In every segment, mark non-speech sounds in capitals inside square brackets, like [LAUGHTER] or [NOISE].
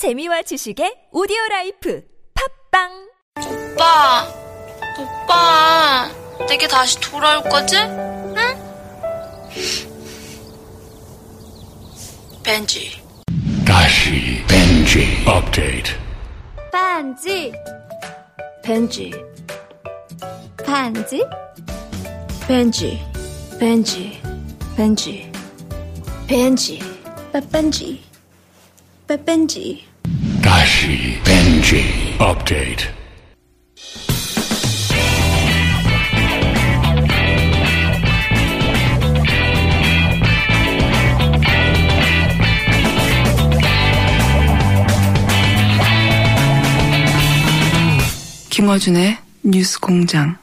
재미와 지식의 오디오 라이프 팝빵 오빠, 오빠, 내게 다시 돌아올 거지? 응? 벤지. 다시 벤지 업데이트 반지 벤지. 반지 벤지. 벤지. 벤지. 벤지. 빼뺀지. 빼뺀지. 다시 벤지 업데이트 김어준의 뉴스 공장.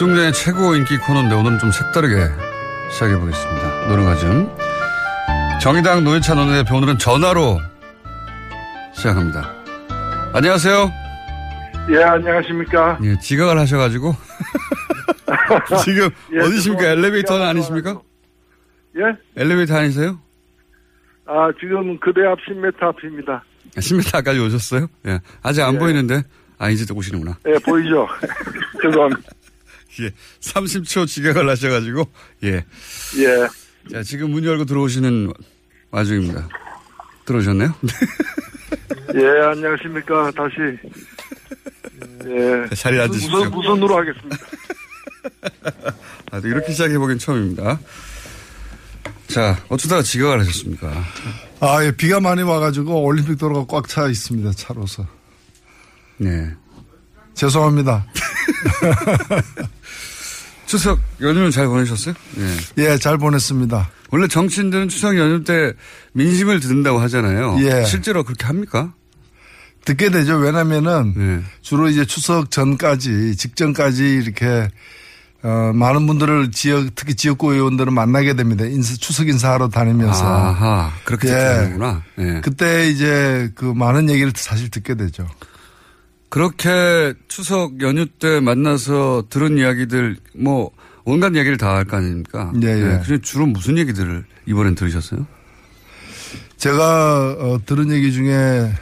뉴스공장의 최고 인기 코너인데 오늘은 좀 색다르게 시작해 보겠습니다. 노름가즘 정의당 노회찬 원내대표 오늘은 전화로 시작합니다. 안녕하세요. 예, 안녕하십니까. 예, 지각을 하셔가지고 [LAUGHS] 지금 예, 어디십니까? 엘리베이터는 아니십니까? 예? 엘리베이터 아니세요? 아, 지금 그대 앞 10m 앞입니다. 10m까지 오셨어요? 예, 아직 안 예. 보이는데 아 이제 또 오시는구나. 예, 보이죠? [LAUGHS] 죄송합니다. 예, 30초 지각을 하셔가지고 예. 예. 자, 지금 문 열고 들어오시는 와중입니다. 들어오셨네요? [LAUGHS] 예, 안녕하십니까. 다시. 예. 자리에 앉으십시오. 무선, 무선으로 하겠습니다. 아, 또 이렇게 시작해보긴 처음입니다. 자, 어쩌다가 지각을 하셨습니까? 아, 예, 비가 많이 와가지고 올림픽 도로가 꽉 차 있습니다. 차로서. 네. 죄송합니다. [LAUGHS] 추석 연휴는 잘 보내셨어요? 네. 예, 잘 보냈습니다. 원래 정치인들은 추석 연휴 때 민심을 듣는다고 하잖아요. 예. 실제로 그렇게 합니까? 듣게 되죠. 왜냐면은 네. 주로 이제 추석 전까지, 직전까지 이렇게 어, 많은 분들을 지역, 특히 지역구 의원들을 만나게 됩니다. 인사, 추석 인사하러 다니면서. 아하, 그렇게 예. 되는구나. 예. 그때 이제 그 많은 얘기를 사실 듣게 되죠. 그렇게 추석 연휴 때 만나서 들은 이야기들, 뭐, 온갖 이야기를 다 할 거 아닙니까? 예, 예. 그중에 주로 무슨 얘기들을 이번엔 들으셨어요? 제가 어, 들은 얘기 중에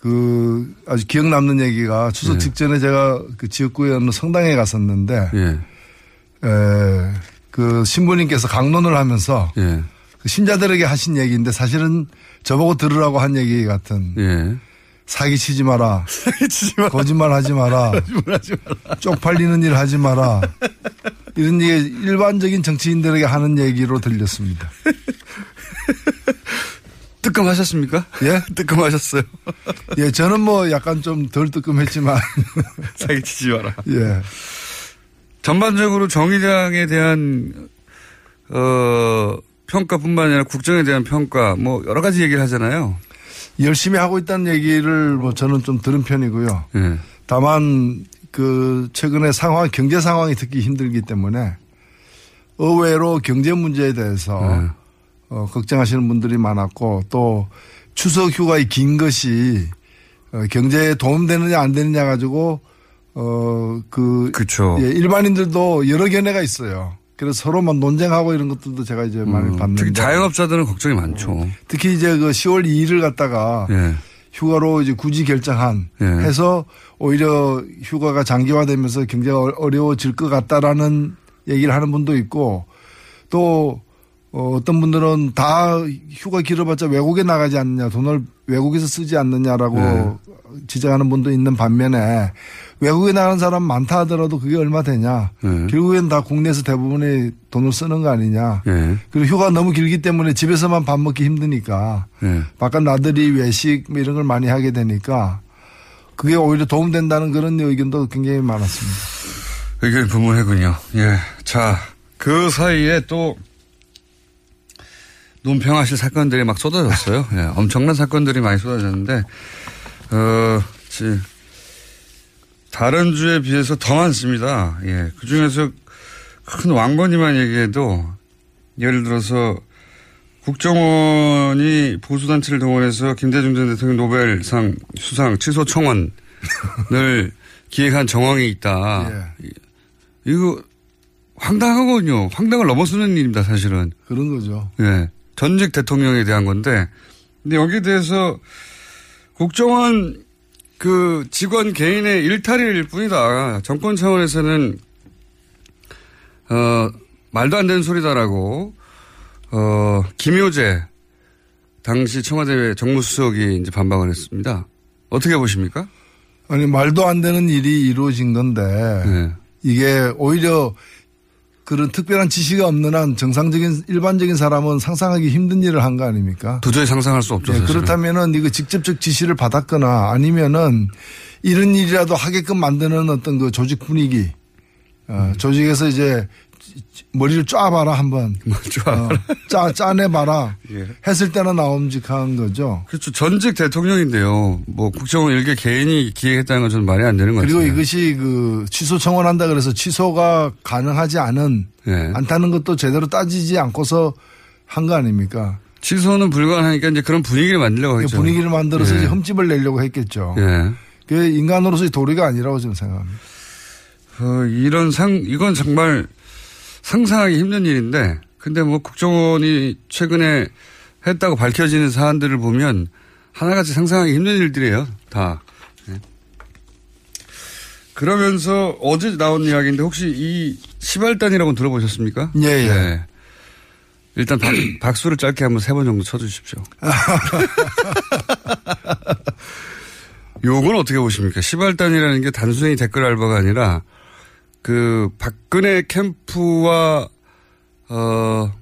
그 아주 기억 남는 얘기가 추석 네. 직전에 제가 그 지역구에 어느 성당에 갔었는데 예, 에, 그 신부님께서 강론을 하면서 예, 그 신자들에게 하신 얘기인데 사실은 저보고 들으라고 한 얘기 같은 예. 사기 치지 마라. [LAUGHS] 치지 마. 거짓말 하지 마라. [LAUGHS] 하지 마라. 쪽팔리는 일 하지 마라. 이런 얘기 일반적인 정치인들에게 하는 얘기로 들렸습니다. [LAUGHS] 뜨끔하셨습니까? 예? 뜨끔하셨어요. 예, 저는 뭐 약간 좀 덜 뜨끔했지만 사기치지 마라. 예. 전반적으로 정의당에 대한, 어, 평가뿐만 아니라 국정에 대한 평가, 뭐, 여러 가지 얘기를 하잖아요. 열심히 하고 있다는 얘기를 뭐 저는 좀 들은 편이고요. 예. 다만 그 최근에 상황 경제 상황이 특히 힘들기 때문에 의외로 경제 문제에 대해서 네. 어, 걱정하시는 분들이 많았고 또 추석 휴가의 긴 것이 어, 경제에 도움되느냐 안 되느냐 가지고 어그 그쵸. 예, 일반인들도 여러 견해가 있어요. 그래서 서로 막 논쟁하고 이런 것들도 제가 이제 많이 음, 봤는데 특히 자영업자들은 걱정이 많죠. 특히 이제 그 10월 2일을 갖다가 예. 휴가로 이제 굳이 결정한 예. 해서 오히려 휴가가 장기화되면서 굉장히 어- 어려워질 것 같다라는 얘기를 하는 분도 있고 또 어, 어떤 분들은 다 휴가 길어봤자 외국에 나가지 않느냐 돈을 외국에서 쓰지 않느냐라고 네. 지적하는 분도 있는 반면에 외국에 나가는 사람 많다 하더라도 그게 얼마 되냐 네. 결국엔 다 국내에서 대부분이 돈을 쓰는 거 아니냐 예. 그리고 휴가 너무 길기 때문에 집에서만 밥 먹기 힘드니까 예. 바깥 나들이 외식 뭐 이런 걸 많이 하게 되니까 그게 오히려 도움된다는 그런 의견도 굉장히 많았습니다. 의견 분분하군요. 예. 자, 그 사이에 또 논평하실 사건들이 막 쏟아졌어요. 예. 엄청난 사건들이 많이 쏟아졌는데, 어, 지, 다른 주에 비해서 더 많습니다. 예. 그 중에서 큰 왕건이만 얘기해도 예를 들어서 국정원이 보수단체를 동원해서 김대중 전 대통령 노벨상 수상 취소 청원을 [LAUGHS] 기획한 정황이 있다. 예. 이거 황당하거든요. 황당을 넘어서는 일입니다, 사실은. 그런 거죠. 예. 전직 대통령에 대한 건데. 근데 여기에 대해서 국정원 그 직원 개인의 일탈일 뿐이다. 정권 차원에서는 어 말도 안 되는 소리다라고 어 김효재 당시 청와대 정무수석이 이제 반박을 했습니다. 어떻게 보십니까? 아니 말도 안 되는 일이 이루어진 건데 네. 이게 오히려 그런 특별한 지시가 없는 한 정상적인 일반적인 사람은 상상하기 힘든 일을 한 거 아닙니까? 도저히 상상할 수 없죠. 네. 그렇다면은 이거 직접적 지시를 받았거나 아니면은 이런 일이라도 하게끔 만드는 어떤 그 조직 분위기, 어, 조직에서 이제 머리를 쫙봐라 한번, [LAUGHS] 좋아. 어, 짜 짜내봐라 예. 했을 때는 나옴직한 거죠. 그렇죠. 전직 대통령인데요. 뭐 국정원 일개 개인이 기획했다는 건 저는 말이 안 되는 것 같아요. 그리고 이것이 그 취소 청원한다 그래서 취소가 가능하지 않은 예. 않다는 것도 제대로 따지지 않고서 한 거 아닙니까? 취소는 불가능하니까 이제 그런 분위기를 만들려고 그 했죠. 분위기를 만들어서 예. 흠집을 내려고 했겠죠. 예. 그 인간으로서의 도리가 아니라고 저는 생각합니다. 어, 이런 상, 이건 정말 상상하기 힘든 일인데, 근데 뭐 국정원이 최근에 했다고 밝혀지는 사안들을 보면 하나같이 상상하기 힘든 일들이에요. 다. 예. 그러면서 어제 나온 이야기인데 혹시 이 시발단이라고 들어보셨습니까? 예, 예. 일단 박, [CLEARS THROAT] 박수를 짧게 한번 세 번 정도 쳐주십시오. [LAUGHS] 요건 어떻게 보십니까? 시발단이라는 게 단순히 댓글 알바가 아니라 그 박근혜 캠프와 어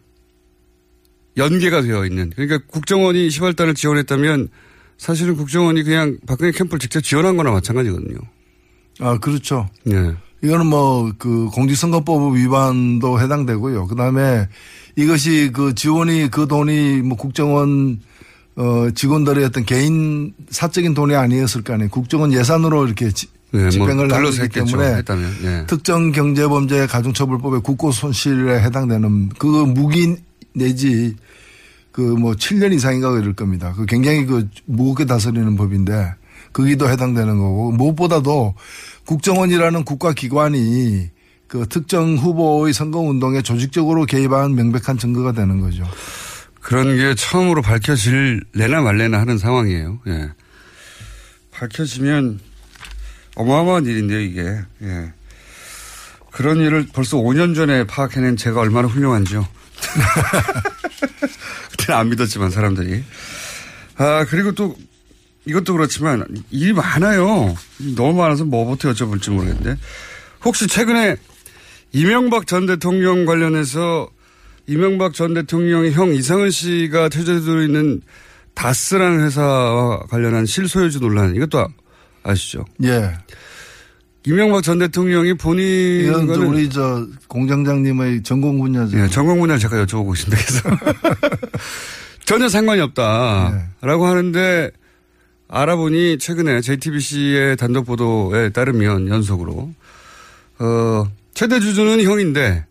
연계가 되어 있는 그러니까 국정원이 시발단을 지원했다면 사실은 국정원이 그냥 박근혜 캠프를 직접 지원한 거나 마찬가지거든요. 아, 그렇죠. 예. 이거는 뭐 그 공직선거법 위반도 해당되고요. 그 다음에 이것이 그 지원이 그 돈이 뭐 국정원 어 직원들의 어떤 개인 사적인 돈이 아니었을 거 아니에요. 국정원 예산으로 이렇게 지, 예, 뭐 집행을 하기 불러서 했겠죠. 때문에 했다면. 예. 특정 경제범죄 가중처벌법의 국고 손실에 해당되는 그 무기 내지 그 뭐 7년 이상인가 이럴 겁니다. 그 굉장히 그 무겁게 다스리는 법인데 거기도 해당되는 거고 무엇보다도 국정원이라는 국가기관이 그 특정 후보의 선거운동에 조직적으로 개입한 명백한 증거가 되는 거죠. 그런 게 처음으로 밝혀질래나 말래나 하는 상황이에요. 예. 밝혀지면 어마어마한 일인데요, 이게. 예. 그런 일을 벌써 5년 전에 파악해낸 제가 얼마나 훌륭한지요. [LAUGHS] 그때는 안 믿었지만 사람들이. 아, 그리고 또 이것도 그렇지만 일이 많아요. 너무 많아서 뭐부터 여쭤볼지 모르겠는데. 혹시 최근에 이명박 전 대통령 관련해서 이명박 전 대통령의 형 이상은 씨가 퇴조되어 있는 다스라는 회사와 관련한 실소유주 논란 이것도 아- 아시죠? 예. 이명박 전 대통령이 본인 이건 저 거는 우리 저 공장장님의 전공 분야죠. 예, 전공 분야를 제가 여쭤보고 있습니다. 그래서 [LAUGHS] 전혀 상관이 없다라고 하는데 알아보니 최근에 JTBC의 단독 보도에 따르면 연속으로 어, 최대 주주는 형인데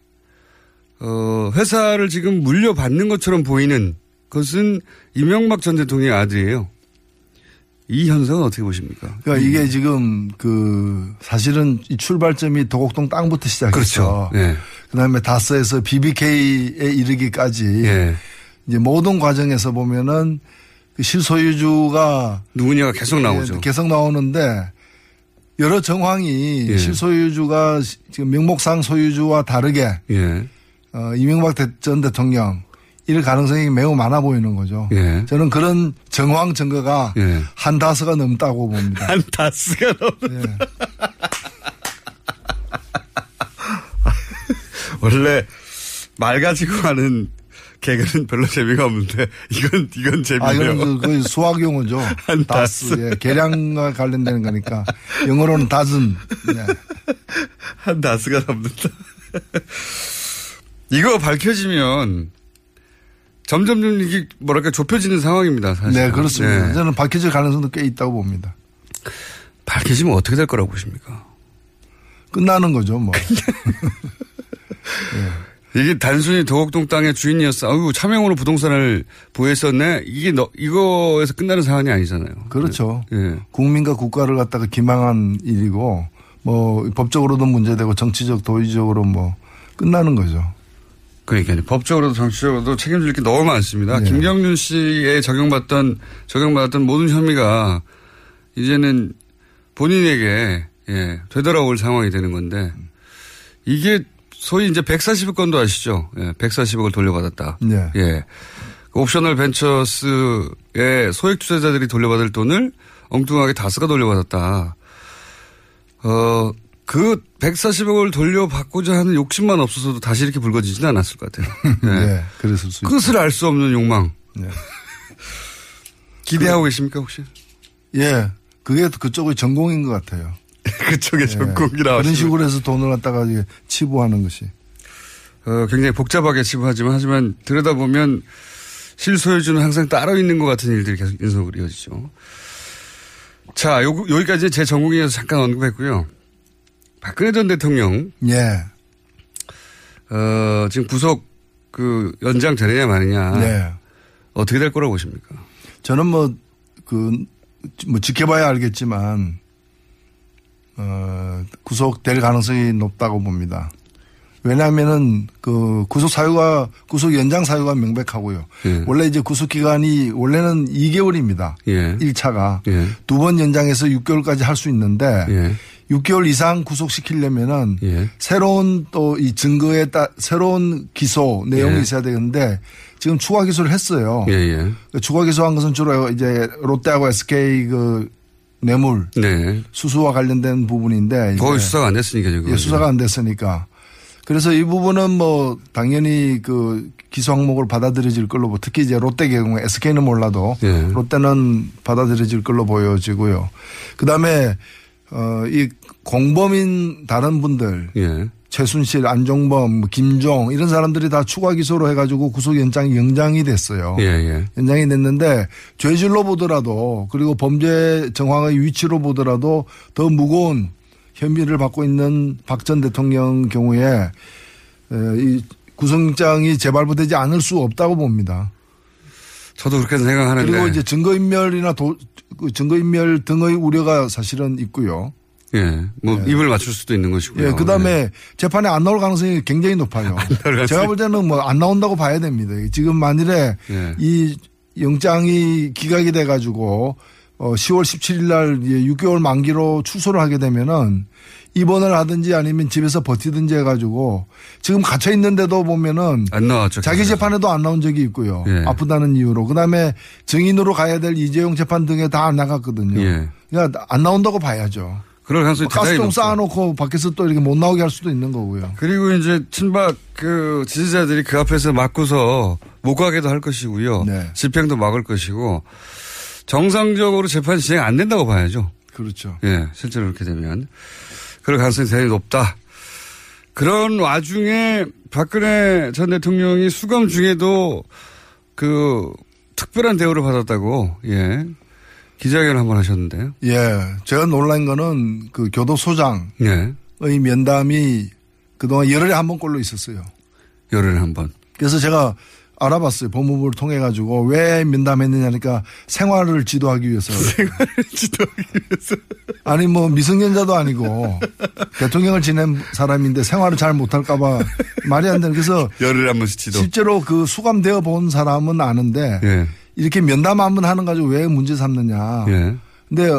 어, 회사를 지금 물려받는 것처럼 보이는 것은 이명박 전 대통령의 아들이에요. 이 현상은 어떻게 보십니까? 그러니까 이게 지금 그 사실은 이 출발점이 도곡동 땅부터 시작해서 그렇죠. 예. 그다음에 다스에서 BBK에 이르기까지 예. 이제 모든 과정에서 보면은 그 실소유주가 누구냐가 계속 나오죠. 예, 계속 나오는데 여러 정황이 예. 실소유주가 지금 명목상 소유주와 다르게 예. 어, 이명박 대- 전 대통령 이럴 가능성이 매우 많아 보이는 거죠. 예. 저는 그런 정황 증거가 예. 한 다스가 넘다고 봅니다. 한 다스가 넘는 예. [LAUGHS] 원래 말 가지고 하는 개그는 별로 재미가 없는데 이건 이건 아, 재미네요. 이건 그 수학 용어죠. [LAUGHS] 한 다스. 다스. 예, 계량과 관련되는 거니까. 영어로는 다즌. 예. 한 다스가 넘는다. [LAUGHS] 이거 밝혀지면 점점점 이게 뭐랄까 좁혀지는 상황입니다. 사실. 네, 그렇습니다. 네. 저는 밝혀질 가능성도 꽤 있다고 봅니다. 밝혀지면 어떻게 될 거라고 보십니까? 끝나는 거죠, 뭐. [LAUGHS] 이게 단순히 도곡동 땅의 주인이었어. 아유, 차명으로 부동산을 보유했었네. 이게 너, 이거에서 끝나는 사안이 아니잖아요. 그렇죠. 예. 국민과 국가를 갖다가 기망한 일이고 뭐 법적으로도 문제되고 정치적 도의적으로 뭐 끝나는 거죠. 그러니까 법적으로도 정치적으로도 책임질 게 너무 많습니다. 네. 김경준 씨에 적용받던 적용받았던 모든 혐의가 이제는 본인에게 예, 되돌아올 상황이 되는 건데 이게 소위 이제 140억 건도 아시죠? 예, 140억을 돌려받았다. 네. 예. 그 옵셔널 벤처스의 소액 투자자들이 돌려받을 돈을 엉뚱하게 다스가 돌려받았다. 어, 그 140억을 돌려받고자 하는 욕심만 없어서도 다시 이렇게 불거지지는 않았을 것 같아요. 예. [LAUGHS] 네. 그랬을 수. 끝을 알 수 없는 욕망. 네. 기대하고 계십니까, 혹시? 예. 그게 그쪽의 전공인 것 같아요. [LAUGHS] 그쪽에 예. 전공이라. 그런 식으로 해서 돈을 갖다가 치부하는 것이. 어, 굉장히 복잡하게 치부하지만, 하지만 들여다보면 실소유주는 항상 따로 있는 것 같은 일들이 계속 연속으로 이어지죠. 자, 요, 여기까지 제 전공에서 잠깐 언급했고요. 박근혜 전 대통령, 예. 어, 지금 구속 그 연장 되느냐 마느냐. 네. 어떻게 될 거라고 보십니까? 저는 뭐, 그, 뭐 지켜봐야 알겠지만, 어, 구속될 가능성이 높다고 봅니다. 왜냐하면은 그 구속 사유가 구속 연장 사유가 명백하고요. 예. 원래 이제 구속 기간이 원래는 2개월입니다. 예. 1차가 예. 두번 연장해서 6개월까지 할 수 있는데 예. 6개월 이상 구속시키려면은 예. 새로운 또 이 증거에 따 새로운 기소 내용이 예. 있어야 되는데 지금 추가 기소를 했어요. 예, 예. 그 추가 기소한 것은 주로 이제 롯데하고 SK 그 뇌물 네. 수수와 관련된 부분인데 거의 수사가 안 됐으니까 지금. 예, 수사가 안 됐으니까 그래서 이 부분은 뭐 당연히 그 기소 항목을 받아들여질 걸로 보- 특히 이제 롯데 경우에 SK는 몰라도 예. 롯데는 받아들여질 걸로 보여지고요. 그다음에 어이 공범인 다른 분들 예. 최순실, 안종범, 뭐 김종 이런 사람들이 다 추가 기소로 해가지고 구속 연장이 연장이 됐어요. 예, 예. 연장이 됐는데 죄질로 보더라도 그리고 범죄 정황의 위치로 보더라도 더 무거운 혐의를 받고 있는 박 전 대통령 경우에 에, 이 구속영장이 재발부되지 않을 수 없다고 봅니다. 저도 그렇게 생각하는데. 그리고 이제 증거인멸이나 도, 그 증거인멸 등의 우려가 사실은 있고요. 예. 뭐 입을 맞출 수도 있는 것이고요. 예, 그 다음에 재판에 안 나올 가능성이 굉장히 높아요. 제가 볼 때는 뭐 안 나온다고 봐야 됩니다. 지금 만일에 예. 이 영장이 기각이 돼 가지고 어 10월 17일 날 이제 6개월 만기로 출소를 하게 되면은 입원을 하든지 아니면 집에서 버티든지 해가지고 지금 갇혀 있는데도 보면은 안 나왔죠. 자기. 재판에도 안 나온 적이 있고요. 예. 아프다는 이유로. 그 다음에 증인으로 가야 될 이재용 재판 등에 다 안 나갔거든요. 예. 그러니까 안 나온다고 봐야죠. 그럴 가능성이 대단히 가스통. 쌓아놓고 밖에서 또 이렇게 못 나오게 할 수도 있는 거고요. 그리고 이제 친박 그 지지자들이 그 앞에서 막고서 못 가게도 할 것이고요. 네. 집행도 막을 것이고 정상적으로 재판이 진행 안 된다고 봐야죠. 그렇죠. 예, 실제로 그렇게 되면 그럴 가능성이 대단히 높다. 그런 와중에 박근혜 전 대통령이 수감 중에도 그 특별한 대우를 받았다고 예 기자회견 을 한번 하셨는데요. 예. 제가 놀란 거는 그 교도소장의 예, 면담이 그동안 열흘에 한 번꼴로 있었어요. 열흘에 한 번. 그래서 제가 알아봤어요. 법무부를 통해 가지고 왜 면담했느냐니까 생활을 지도하기 위해서. [LAUGHS] 생활을 지도하기 위해서. 아니 뭐 미성년자도 아니고 대통령을 지낸 사람인데 생활을 잘 못할까봐 말이 안 되는. 그래서 열흘에 한 번씩 지도. 실제로 그 수감되어 본 사람은 아는데 예, 이렇게 면담 한 번 하는 가지고 왜 문제 삼느냐. 예, 근데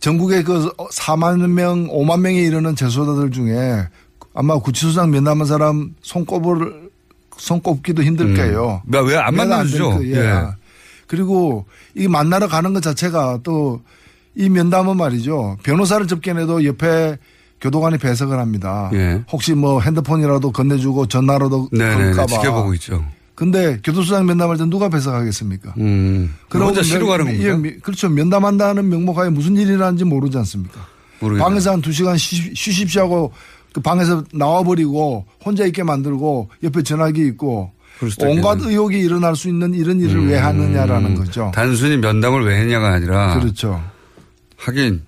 전국에 그 4만 명, 5만 명에 이르는 재소자들 중에 아마 구치소장 면담한 사람 손꼽을 손꼽기도 힘들 거예요. 음. 왜안 만나주죠? 될 거예요. 예. 그리고 이 만나러 가는 것 자체가 또 이 면담은 말이죠. 변호사를 접견해도 옆에 교도관이 배석을 합니다. 예. 혹시 뭐 핸드폰이라도 건네주고 전화라도 네네, 걸까봐. 지켜보고 있죠. 근데 교도소장 면담할 때 누가 배석하겠습니까? 음, 그럼 혼자 면- 쉬러 가는 겁니까? 예, 미- 그렇죠. 면담한다는 명목하에 무슨 일이 일어나는지 모르지 않습니까? 모르겠네요. 방에서 한 두 시간 쉬, 쉬십시오 하고 그 방에서 나와버리고 혼자 있게 만들고 옆에 전화기 있고 온갖. 의혹이 일어날 수 있는 이런 일을 왜 하느냐라는 거죠. 음. 단순히 면담을 왜 했냐가 아니라 그렇죠. 하긴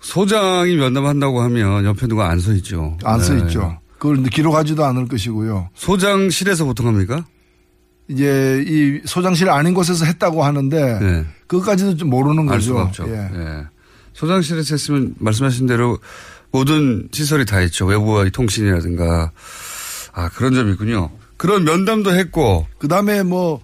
소장이 면담한다고 하면 옆에 누가 안 서 있죠. 안써 네. 있죠. 그걸 기록하지도 않을 것이고요. 소장실에서 보통 합니까? 이제 이 소장실 아닌 곳에서 했다고 하는데 네. 그것까지도 좀 모르는 알 거죠. 예. 예. 소장실에서 했으면 말씀하신 대로 모든 시설이 다 있죠. 외부와의 통신이라든가. 아, 그런 점이 있군요. 그런 면담도 했고. 그 다음에 뭐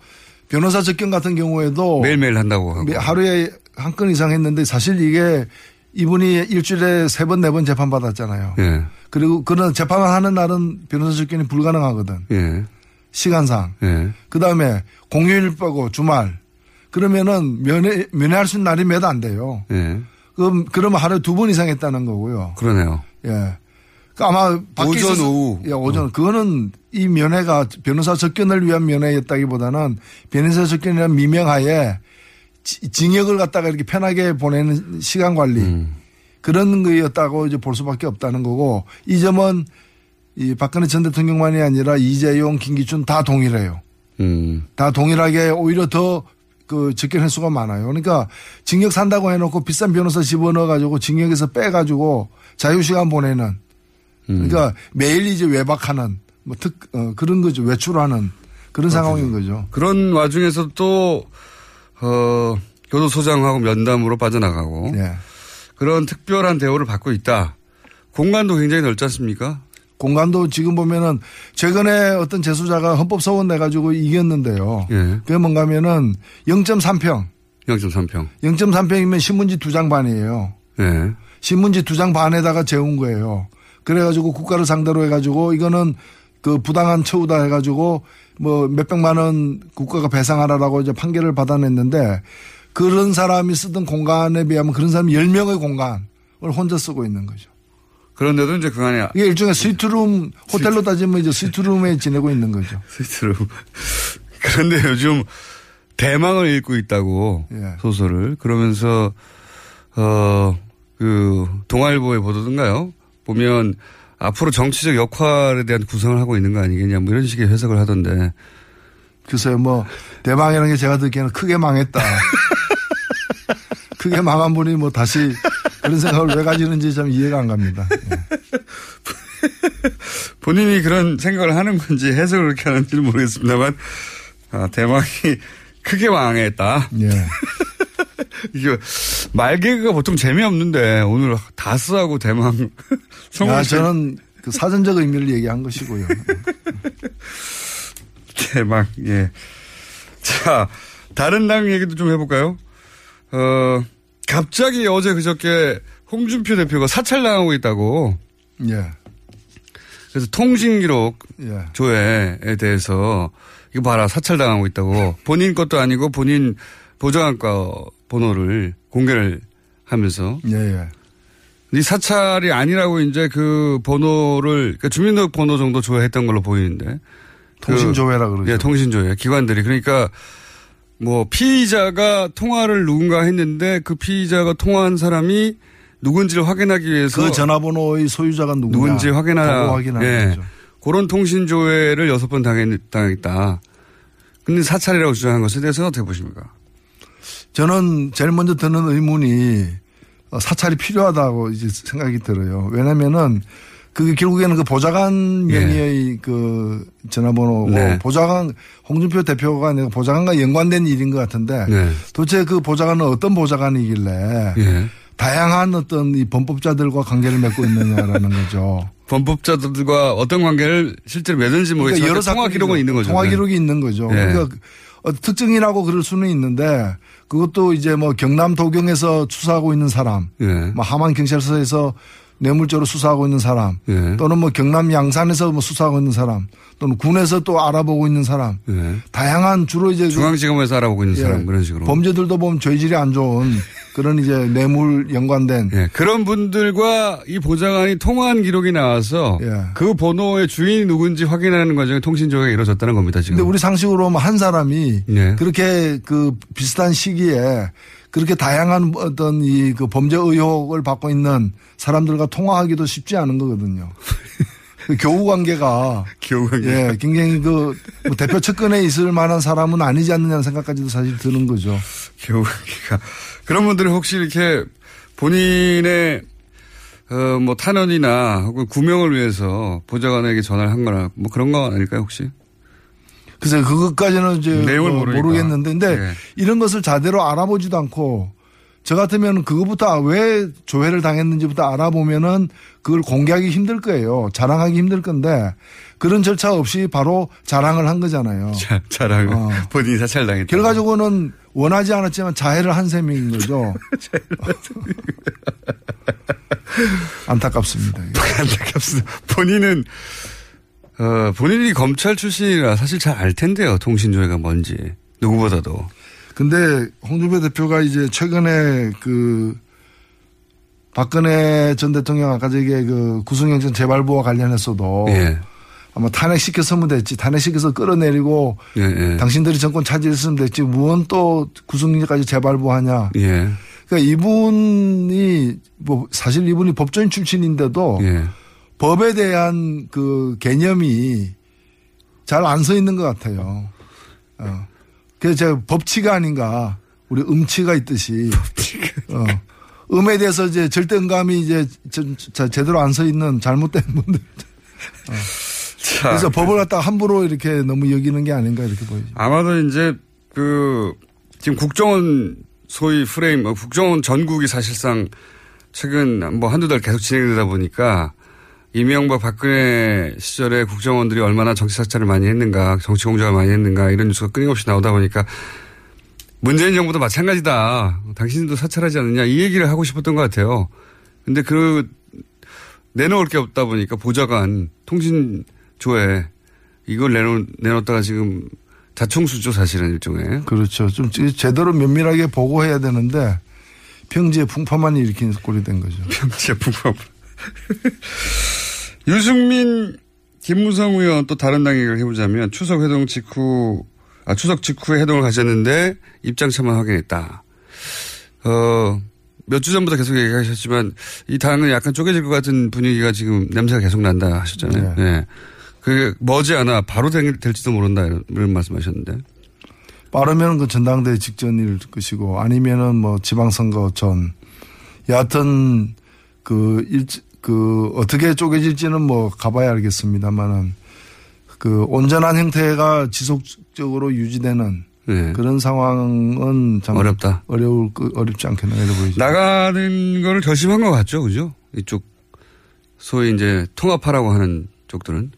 변호사 접견 같은 경우에도 매일매일 한다고 하고. 매- 하루에 한 건 이상 했는데 사실 이게 이분이 일주일에 세 번, 네 번 재판 받았잖아요. 예. 그리고 그런 재판을 하는 날은 변호사 접견이 불가능하거든. 예. 시간상. 예. 그 다음에 공휴일 빼고 주말. 그러면은 면회, 면회할 수 있는 날이 몇 안 돼요. 예. 그럼, 그러면 하루에 두번 이상 했다는 거고요. 그러네요. 예. 그 아마 오전, 오후. 예, 오전. 그거는 이 면회가 변호사 접견을 위한 면회였다기보다는 변호사 접견이라는 미명하에 지- 징역을 갖다가 이렇게 편하게 보내는 시간 관리 음. 그런 거였다고 이제 볼 수밖에 없다는 거고 이 점은 이 박근혜 전 대통령만이 아니라 이재용, 김기춘 다 동일해요. 음. 다 동일하게 오히려 더그 접견 횟수가 많아요. 그러니까 징역 산다고 해놓고 비싼 변호사 집어넣어 가지고 징역에서 빼 가지고 자유시간 보내는 그러니까 매일 이제 외박하는 뭐 특, 어, 그런 거죠. 외출하는 그런 상황인 거죠. 그런 와중에서 또, 어, 교도소장하고 면담으로 빠져나가고. 예. 그런 특별한 대우를 받고 있다. 공간도 굉장히 넓지 않습니까? 공간도 지금 보면은 최근에 어떤 재수자가 헌법 소원 내가지고 이겼는데요. 예. 그게 뭔가 하면은 0.3평. 0.3평. 0.3평이면 신문지 두 장 반이에요. 예. 신문지 두 장 반에다가 재운 거예요. 그래가지고 국가를 상대로 해가지고 이거는 그 부당한 처우다 해가지고 뭐 몇백만 원 국가가 배상하라라고 이제 판결을 받아냈는데 그런 사람이 쓰던 공간에 비하면 그런 사람이 10명의 공간을 혼자 쓰고 있는 거죠. 그런데도 이제 그 안에 이게 일종의 스위트룸, 호텔로 따지면 이제 스위트룸에 지내고 있는 거죠. 스위트룸. [LAUGHS] 그런데 요즘 대망을 읽고 있다고 예. 소설을 그러면서 어그 동아일보에 보도든가요 보면 앞으로 정치적 역할에 대한 구상을 하고 있는 거 아니겠냐 뭐 이런 식의 해석을 하던데 글쎄요, 뭐, 대망이라는 게 제가 듣기에는 크게 망했다. [LAUGHS] 크게 망한 분이 뭐 다시 그런 생각을 왜 가지는지 참 이해가 안 갑니다. 예. [LAUGHS] 본인이 그런 생각을 하는 건지 해석을 그렇게 하는지는 모르겠습니다만 아, 대망이 크게 망했다. 예. [LAUGHS] 이게 말개그가 보통 재미없는데 오늘 다스하고 대망 성공 [LAUGHS] 아, 저는 그 사전적 의미를 얘기한 것이고요. 대망 예. 자 다른 당 얘기도 좀 해볼까요? 어 갑자기 어제 그저께 홍준표 대표가 사찰당하고 있다고 예. 그래서 통신기록 예. 조회에 대해서 이거 봐라 사찰당하고 있다고 본인 것도 아니고 본인 보좌관과 번호를 공개를 하면서 예, 예. 이 사찰이 아니라고 이제 그 번호를 그러니까 주민등록 번호 정도 조회했던 걸로 보이는데 통신조회라 그러죠. 예, 통신조회 기관들이 그러니까 뭐 피의자가 통화를 누군가 했는데 그 피의자가 통화한 사람이 누군지를 확인하기 위해서 그 전화번호의 소유자가 누구냐. 누군지 확인하라. 보고 확인하는 예. 거죠. 그런 통신 조회를 여섯 번 당했, 당했다. 근데 사찰이라고 주장한 것에 대해서는 어떻게 보십니까? 저는 제일 먼저 드는 의문이 어, 사찰이 필요하다고 이제 생각이 들어요. 왜냐면은 그게 결국에는 그 보좌관 명의의 그 전화번호고 네. 보좌관 홍준표 대표가 아니라 보좌관과 연관된 일인 것 같은데 네. 도대체 그 보좌관은 어떤 보좌관이길래 예. 다양한 어떤 이 범법자들과 관계를 맺고 있느냐라는 거죠. [LAUGHS] 범법자들과 어떤 관계를 실제로 맺은지 모르겠지만 그러니까 통화 사건이죠. 기록은 있는 거죠. 통화 네. 기록이 있는 거죠. 네. 그러니까 어, 특정이라고 그럴 수는 있는데 그것도 이제 뭐 경남 도경에서 수사하고 있는 사람, 예. 뭐 하만 경찰서에서 뇌물죄로 수사하고 있는 사람, 예. 또는 뭐 경남 양산에서 뭐 수사하고 있는 사람, 또는 군에서 또 알아보고 있는 사람, 예. 다양한 주로 이제 그 중앙지검에서 알아보고 있는 예, 사람 그런 식으로. 범죄들도 보면 죄질이 안 좋은 [LAUGHS] 그런 이제 뇌물 연관된 예. 그런 분들과 이 보좌관이 통화한 기록이 나와서 예. 그 번호의 주인이 누군지 확인하는 과정에 통신 조회가 이루어졌다는 겁니다. 지금. 근데 우리 상식으로 보면 한 사람이 네. 그렇게 그 비슷한 시기에 그렇게 다양한 어떤 이 그 범죄 의혹을 받고 있는 사람들과 통화하기도 쉽지 않은 거거든요. [LAUGHS] 그 교우 관계가 [LAUGHS] 교우 관계. 예, 굉장히 그 뭐 대표 측근에 있을 만한 사람은 아니지 않느냐는 생각까지도 사실 드는 거죠. 교우 관계가 그런 분들이 혹시 이렇게 본인의 어, 뭐 탄원이나 혹은 구명을 위해서 보좌관에게 전화를 한 거나 뭐 그런 거 아닐까요 혹시? 글쎄 그것까지는 이제 내용을 뭐. 모르겠는데 근데 예. 이런 것을 자대로 알아보지도 않고 저 같으면 그거부터 왜 조회를 당했는지부터 알아보면은 그걸 공개하기 힘들 거예요. 자랑하기 힘들 건데 그런 절차 없이 바로 자랑을 한 거잖아요. [LAUGHS] 자, 자랑 어. 본인이 사찰당했다. 결과적으로는 원하지 않았지만 자해를 한 셈인 거죠. [LAUGHS] 안타깝습니다. [LAUGHS] 안타깝습니다. 본인은 어, 본인이 검찰 출신이라 사실 잘 알 텐데요. 통신조회가 뭔지 누구보다도. 근데 홍준표 대표가 이제 최근에 그 박근혜 전 대통령 아까 저게 그 구속영장 재발부와 관련해서도 예. 아마 탄핵시켜서면 됐지 탄핵시켜서 끌어내리고 예, 예. 당신들이 정권 차지했으면 됐지 무언 또 구속영장까지 재발부하냐. 예. 그러니까 이분이 뭐 사실 이분이 법조인 출신인데도 예. 법에 대한 그 개념이 잘 안 서 있는 것 같아요. 어. 그래서 제가 법치가 아닌가. 우리 음치가 있듯이. 어. 음에 대해서 이제 절대 음감이 이제 저- 저- 제대로 안 서 있는 잘못된 분들. 자, 그래서 법을 갖다가 함부로 이렇게 너무 여기는 게 아닌가 이렇게 보이죠. 아마도 이제 그 지금 국정원 소위 프레임, 어, 국정원 전국이 사실상 최근 뭐 한두 달 계속 진행되다 보니까 이명박 박근혜 시절에 국정원들이 얼마나 정치 사찰을 많이 했는가, 정치 공작을 많이 했는가 이런 뉴스가 끊임없이 나오다 보니까 문재인 정부도 마찬가지다. 당신도 사찰하지 않느냐 이 얘기를 하고 싶었던 것 같아요. 근데 그 내놓을 게 없다 보니까 보좌관 통신조에 이걸 내놓, 내놓다가 지금 자총수죠 사실은 일종의. 그렇죠. 좀 제대로 면밀하게 보고해야 되는데 평지에 풍파만 일으킨 꼴이 된 거죠. [LAUGHS] 제품법. [LAUGHS] 유승민, 김무성 의원 또 다른 당 얘기를 해보자면 추석 회동 직후, 아, 추석 직후에 회동을 가졌는데 입장차만 확인했다. 어, 몇 주 전부터 계속 얘기하셨지만 이 당은 약간 쪼개질 것 같은 분위기가 지금 냄새가 계속 난다 하셨잖아요. 네. 네. 그게 머지않아 바로 될, 될지도 모른다 이런, 이런 말씀하셨는데. 빠르면 그 전당대회 직전일 것이고 아니면은 뭐 지방선거 전 여하튼 그 일, 그 어떻게 쪼개질지는 뭐 가봐야 알겠습니다만은 그 온전한 형태가 지속적으로 유지되는 네. 그런 상황은 참 어렵다. 어려울 거- 어렵지 않겠나 이래 보이죠. 나가는 거를 결심한 것 같죠, 그죠? 이쪽 소위 이제 통합하라고 하는 쪽들은.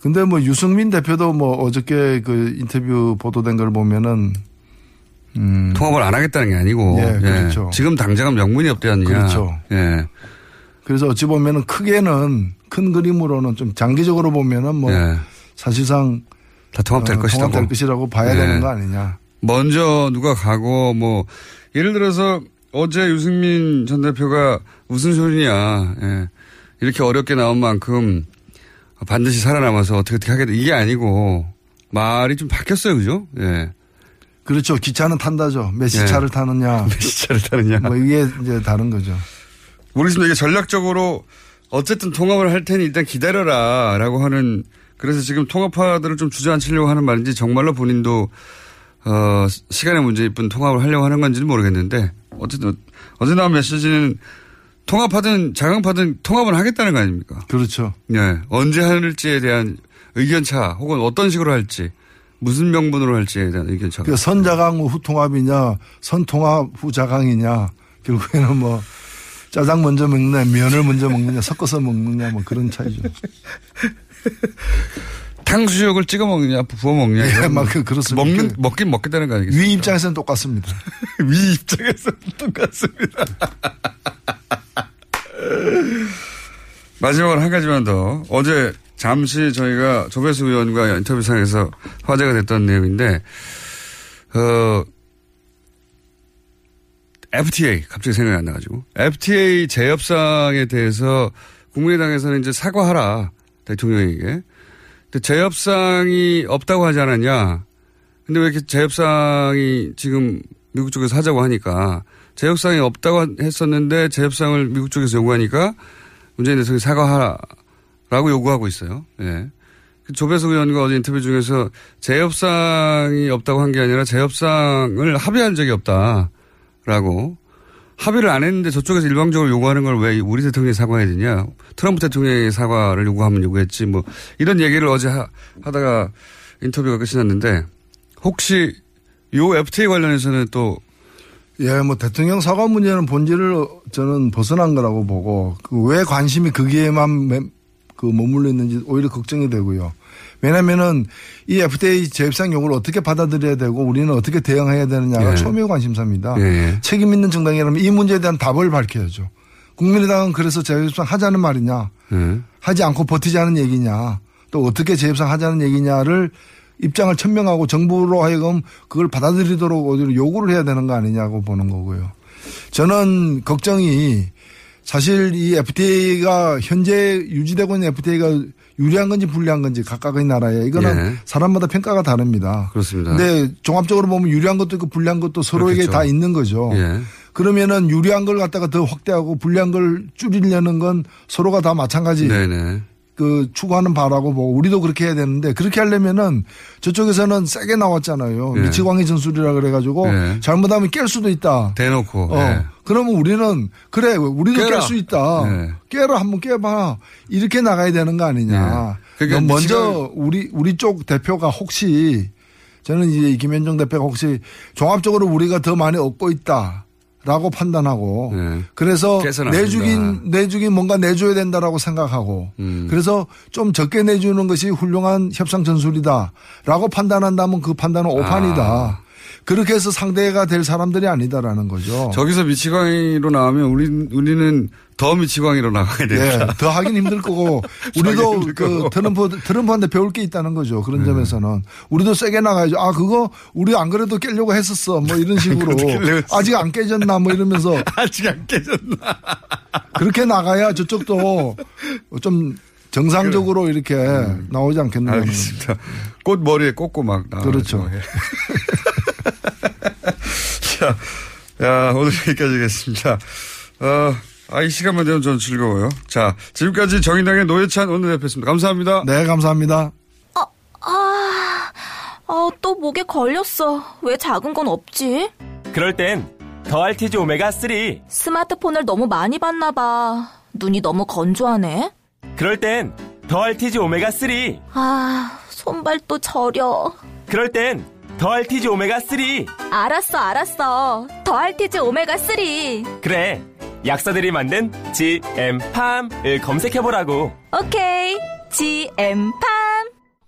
근데 뭐 유승민 대표도 뭐 어저께 그 인터뷰 보도된 걸 보면은 음 통합을 안 하겠다는 게 아니고. 예, 그렇죠. 지금 당장은 명분이 없지 않느냐. 그렇죠. 예. 그래서 어찌 보면은 크게는 큰 그림으로는 좀 장기적으로 보면은 뭐 예. 사실상 다 통합될 어, 것이다. 통합될 것이라고 봐야 네. 되는 거 아니냐. 먼저 누가 가고 뭐 예를 들어서 어제 유승민 전 대표가 무슨 소리냐. 예. 이렇게 어렵게 나온 만큼 반드시 살아남아서 어떻게 어떻게 하겠다. 이게 아니고 말이 좀 바뀌었어요. 그죠? 예. 그렇죠. 기차는 탄다죠. 몇 예. 시차를 타느냐. [LAUGHS] 시차를 타느냐. 뭐 이게 이제 다른 거죠. 모르겠습니다. 이게 전략적으로 어쨌든 통합을 할 테니 일단 기다려라 라고 하는 그래서 지금 통합파들을 좀 주저앉히려고 하는 말인지 정말로 본인도 어, 시간의 문제일 뿐 통합을 하려고 하는 건지는 모르겠는데 어쨌든 어제 나온 메시지는 통합하든 자강파든 통합을 하겠다는 거 아닙니까? 그렇죠. 예. 언제 할지에 대한 의견차 혹은 어떤 식으로 할지 무슨 명분으로 할지에 대한 의견차가 그 선자강 후 통합이냐, 선통합 후 자강이냐. 결국에는 뭐 짜장 먼저 먹느냐, 면을 먼저 먹느냐, 섞어서 먹느냐, 뭐 그런 차이죠. [LAUGHS] 탕수육을 찍어 먹느냐 부어 먹느냐 예, 막 그- 그렇습니다. 먹는 그 먹긴 먹겠다는 거 아니겠습니까? 위 입장에서는 똑같습니다. [LAUGHS] 위 입장에서 똑같습니다. [LAUGHS] 마지막으로 한 가지만 더. 어제 잠시 저희가 조배수 의원과 인터뷰상에서 화제가 됐던 내용인데, 어, FTA, 갑자기 생각이 안 나가지고. FTA 재협상에 대해서 국민의당에서는 이제 사과하라. 대통령에게. 근데 재협상이 없다고 하지 않았냐. 근데 왜 이렇게 재협상이 지금 미국 쪽에서 하자고 하니까 재협상이 없다고 했었는데 재협상을 미국 쪽에서 요구하니까 문재인 대통령이 사과하라고 요구하고 있어요. 예. 그 조배석 의원과 어제 인터뷰 중에서 재협상이 없다고 한 게 아니라 재협상을 합의한 적이 없다 라고 합의를 안 했는데 저쪽에서 일방적으로 요구하는 걸 왜 우리 대통령이 사과해야 되냐. 트럼프 대통령이 사과를 요구하면 요구했지 뭐 이런 얘기를 어제 하, 하다가 인터뷰가 끝이 났는데 혹시 요 FTA 관련해서는 또 예, 뭐 대통령 사과 문제는 본질을 저는 벗어난 거라고 보고 그 왜 관심이 거기에만 매- 그 머물러 있는지 오히려 걱정이 되고요. 왜냐면은 이 FTA 재협상 요구를 어떻게 받아들여야 되고 우리는 어떻게 대응해야 되느냐가 예. 초미의 관심사입니다. 예, 예. 책임 있는 정당이라면 이 문제에 대한 답을 밝혀야죠. 국민의당은 그래서 재협상 하자는 말이냐, 예. 하지 않고 버티자는 얘기냐, 또 어떻게 재협상 하자는 얘기냐를 입장을 천명하고 정부로 하여금 그걸 받아들이도록 어디로 요구를 해야 되는 거 아니냐고 보는 거고요. 저는 걱정이 사실 이 FTA가 현재 유지되고 있는 FTA가 유리한 건지 불리한 건지 각각의 나라에 이거는 예. 사람마다 평가가 다릅니다. 그렇습니다. 근데 종합적으로 보면 유리한 것도 있고 불리한 것도 서로에게 그렇겠죠. 다 있는 거죠. 예. 그러면은 유리한 걸 갖다가 더 확대하고 불리한 걸 줄이려는 건 서로가 다 마찬가지 네네. 그 추구하는 바라고 보고 우리도 그렇게 해야 되는데 그렇게 하려면은 저쪽에서는 세게 나왔잖아요. 예. 미치광이 전술이라 그래가지고 예. 잘못하면 깰 수도 있다. 대놓고. 어. 예. 그러면 우리는 그래 우리도. 깰 수 있다. 네. 깨라 한번 깨봐 이렇게 나가야 되는 거 아니냐. 네. 그러니까 먼저 우리 우리 쪽 대표가 혹시 저는 이제 김현정 대표가 혹시 종합적으로 우리가 더 많이 얻고 있다. 라고 판단하고 네. 그래서 내주긴. 내주긴 뭔가 내줘야 된다라고 생각하고 음. 그래서 좀 적게 내주는 것이 훌륭한 협상 전술이다라고 판단한다면 그 판단은 오판이다. 아. 그렇게 해서 상대가 될 사람들이 아니다라는 거죠. 저기서 미치광이로 나오면 우리, 우리는 더 미치광이로 나가야 된다. 예, 더 하긴 힘들 거고 [LAUGHS] 우리도 힘들 그 거고. 네. 트럼프 트럼프한테 배울 게 있다는 거죠. 그런 점에서는 우리도 세게 나가야죠. 아 그거 우리 안 그래도 깨려고 했었어. 뭐 이런 식으로. 아직 안 깨졌나 뭐 이러면서 [LAUGHS] 아직 안 깨졌나. 그렇게 나가야 저쪽도 좀 정상적으로 이렇게 나오지 않겠나. 음. 알겠습니다. 꽃 머리에 꽂고 막 나와가지고. 그렇죠. [LAUGHS] 예. 자, 야, 오늘 여기까지 하겠습니다. 어, 아, 이 시간만 되면 저는 즐거워요. 자, 지금까지 정의당의 노예찬 원내대표였습니다. 감사합니다. 네, 감사합니다. 아, 또 목에 걸렸어. 왜 작은 건 없지? 그럴 땐 더 알티지 오메가 3. 스마트폰을 너무 많이 봤나 봐. 눈이 너무 건조하네. 그럴 땐 더 알티지 오메가 3. 아, 손발 도 저려. 그럴 땐 더알티지 오메가 3. 알았어, 알았어. 더알티즈 오메가3. 그래. 약사들이 만든 GM팜을 검색해보라고. 오케이. GM팜.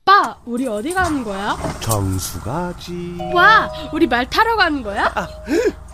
오빠, 우리 어디 가는 거야? 정수 가지. 와, 우리 말 타러 가는 거야?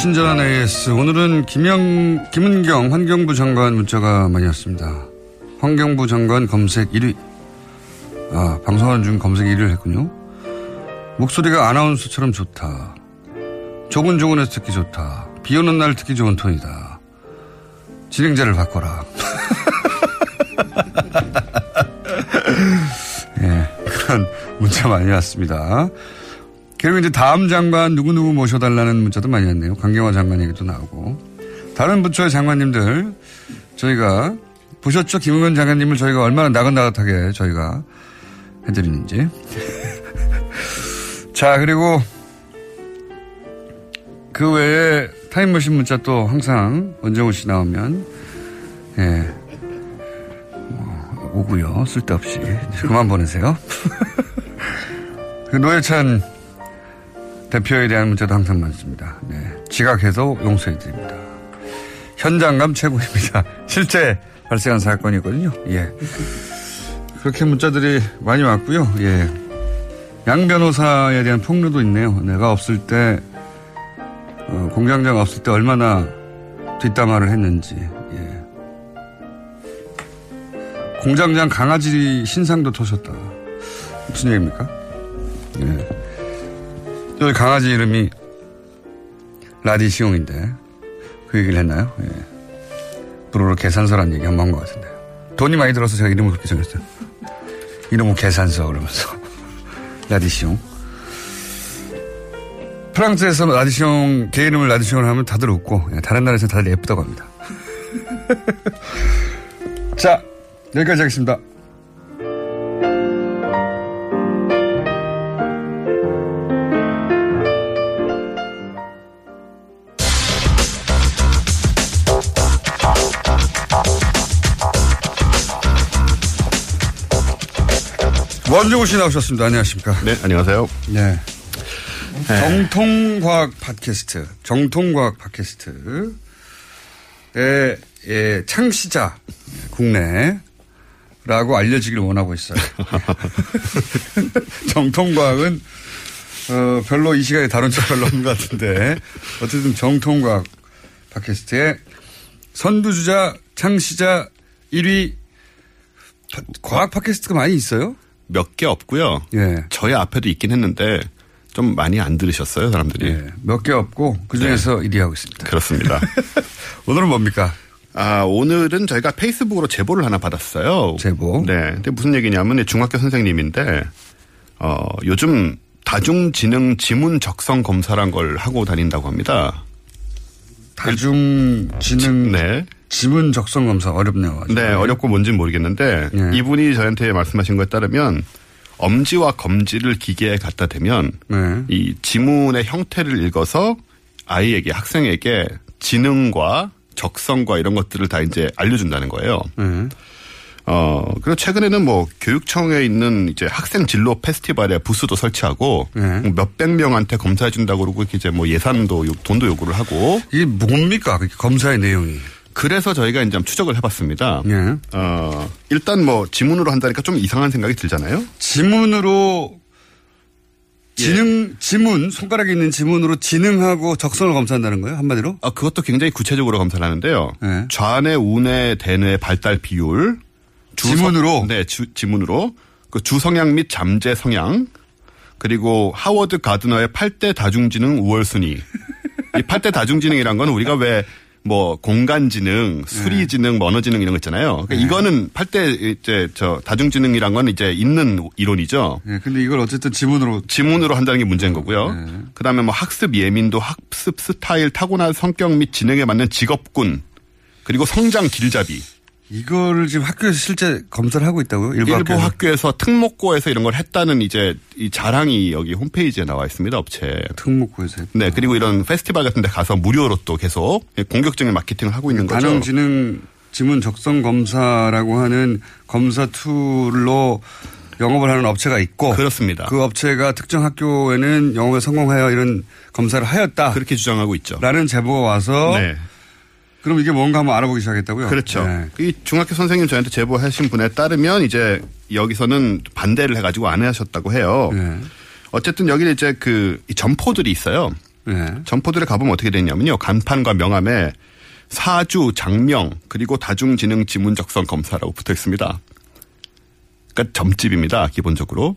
친절한 AS. 오늘은 김영, 김은경 환경부 장관 문자가 많이 왔습니다. 환경부 장관 검색 1위. 아, 방송하는 중 검색 1위를 했군요. 목소리가 아나운서처럼 좋다. 조근조근해서 듣기 좋다. 비 오는 날 듣기 좋은 톤이다. 진행자를 바꿔라. [LAUGHS] 예, 그런 문자 많이 왔습니다. 그리고 이제 다음 장관 누구누구 모셔달라는 문자도 많이 왔네요. 강경화 장관 얘기도 나오고. 다른 부처의 장관님들 저희가 보셨죠? 김은근 장관님을 저희가 얼마나 나긋나긋하게 저희가 해드리는지. [LAUGHS] 자, 그리고 그 외에 타임머신 문자 또 항상 원정우 씨 나오면, 예, 뭐, 오고요. 쓸데없이. 그만 보내세요. [LAUGHS] 그 노예찬 대표에 대한 문자도 항상 많습니다. 네. 지각해서 용서해드립니다. 현장감 최고입니다. [LAUGHS] 실제 발생한 사건이거든요. 예. 그렇게 문자들이 많이 왔고요. 예. 양 변호사에 대한 폭로도 있네요. 내가 없을 때, 어, 공장장 없을 때 얼마나 뒷담화를 했는지. 예. 공장장 강아지 신상도 터셨다. 무슨 얘기입니까? 예. 여기 강아지 이름이 라디시옹인데 그 얘기를 했나요? 예. 브로로 계산서란 얘기 한 번 한 것 같은데 돈이 많이 들어서 제가 이름을 그렇게 정했어요. 이놈의 계산서 그러면서 [LAUGHS] 라디숑. 프랑스에서 라디숑 개 이름을 라디숑을 하면 다들 웃고 예, 다른 나라에서 다들 예쁘다고 합니다. [LAUGHS] 자 여기까지 하겠습니다. 원종우 씨 나오셨습니다. 안녕하십니까. 네, 안녕하세요. 네. 정통과학 팟캐스트, 정통과학 팟캐스트의 예, 창시자 국내라고 알려지길 원하고 있어요. [LAUGHS] 정통과학은 어, 별로 이 시간에 다룬 적 별로 없는 것 같은데 어쨌든 정통과학 팟캐스트의 선두주자, 창시자 1위 과학 팟캐스트가 많이 있어요? 몇 개 없고요. 예. 저희 앞에도 있긴 했는데 좀 많이 안 들으셨어요, 사람들이. 예, 몇개 없고 그 중에서 1위 하고 있습니다. 그렇습니다. [LAUGHS] 오늘은 뭡니까? 아, 오늘은 저희가 페이스북으로 제보를 하나 받았어요. 제보. 네. 근데 무슨 얘기냐면 중학교 선생님인데 어, 요즘 다중지능 지문 적성 검사란 걸 하고 다닌다고 합니다. 다중지능 네. 지문 적성 검사 어렵네요. 아주. 네, 어렵고 뭔지는 모르겠는데 예. 이분이 저한테 말씀하신 거에 따르면 엄지와 검지를 기계에 갖다 대면 네. 이 지문의 형태를 읽어서 아이에게 학생에게 지능과 적성과 이런 것들을 다 이제 알려준다는 거예요. 네. 어, 그리고 최근에는 뭐 교육청에 있는 이제 학생 진로 페스티벌에 부스도 설치하고 네. 뭐 몇백 명한테 검사해 준다고 그러고 이제 뭐 예산도 요- 돈도 요구를 하고 이게 뭡니까? 검사의 내용이. 그래서 저희가 이제 추적을 해봤습니다. 예. 어, 일단 뭐 지문으로 한다니까 좀 이상한 생각이 들잖아요. 지문으로 예. 지능, 지문, 손가락에 있는 지문으로 지능하고 적성을 검사한다는 거예요? 한마디로? 아, 그것도 굉장히 구체적으로 검사를 하는데요. 네. 좌뇌, 우뇌, 대뇌 발달 비율. 주 지문으로? 네, 주, 지문으로. 그 주성향 및 잠재 성향. 그리고 하워드 가드너의 8대 다중지능 우월 순위. 이 8대 다중지능이란 건 우리가 왜 뭐 공간지능, 수리지능, 뭐 언어지능 이런 거 있잖아요. 그러니까 이거는 8대 이제 저 다중지능이란 건 이제 있는 이론이죠. 예, 근데 이걸 어쨌든 지문으로. 지문으로 한다는 게 문제인 거고요. 그다음에 뭐 학습 예민도, 학습 스타일, 타고난 성격 및 지능에 맞는 직업군, 그리고 성장 길잡이. 이거를 지금 학교에서 실제 검사를 하고 있다고요? 일부, 일부 학교에서? 학교에서 특목고에서 이런 걸 했다는 이제 이 자랑이 여기 홈페이지에 나와 있습니다. 업체. 특목고에서. 네, 그리고 이런 페스티벌 같은 데 가서 무료로 또 계속 공격적인 마케팅을 하고 있는 거죠. 다원지능 지문 적성 검사라고 하는 검사 tool로 영업을 하는 업체가 있고 그렇습니다. 그 업체가 특정 학교에는 영업에 성공하여 이런 검사를 하였다. 그렇게 주장하고 있죠. 라는 제보가 와서 네. 그럼 이게 뭔가 한번 알아보기 시작했다고요? 그렇죠. 네. 이 중학교 선생님 저한테 제보하신 분에 따르면 이제 여기서는 반대를 해가지고 안 하셨다고 해요. 네. 어쨌든 여기 이제 그이 점포들이 있어요. 네. 점포들에 가보면 어떻게 되냐면요. 간판과 명함에 사주, 장명, 그리고 다중지능 지문 적성 검사라고 붙어 있습니다. 그러니까 점집입니다. 기본적으로.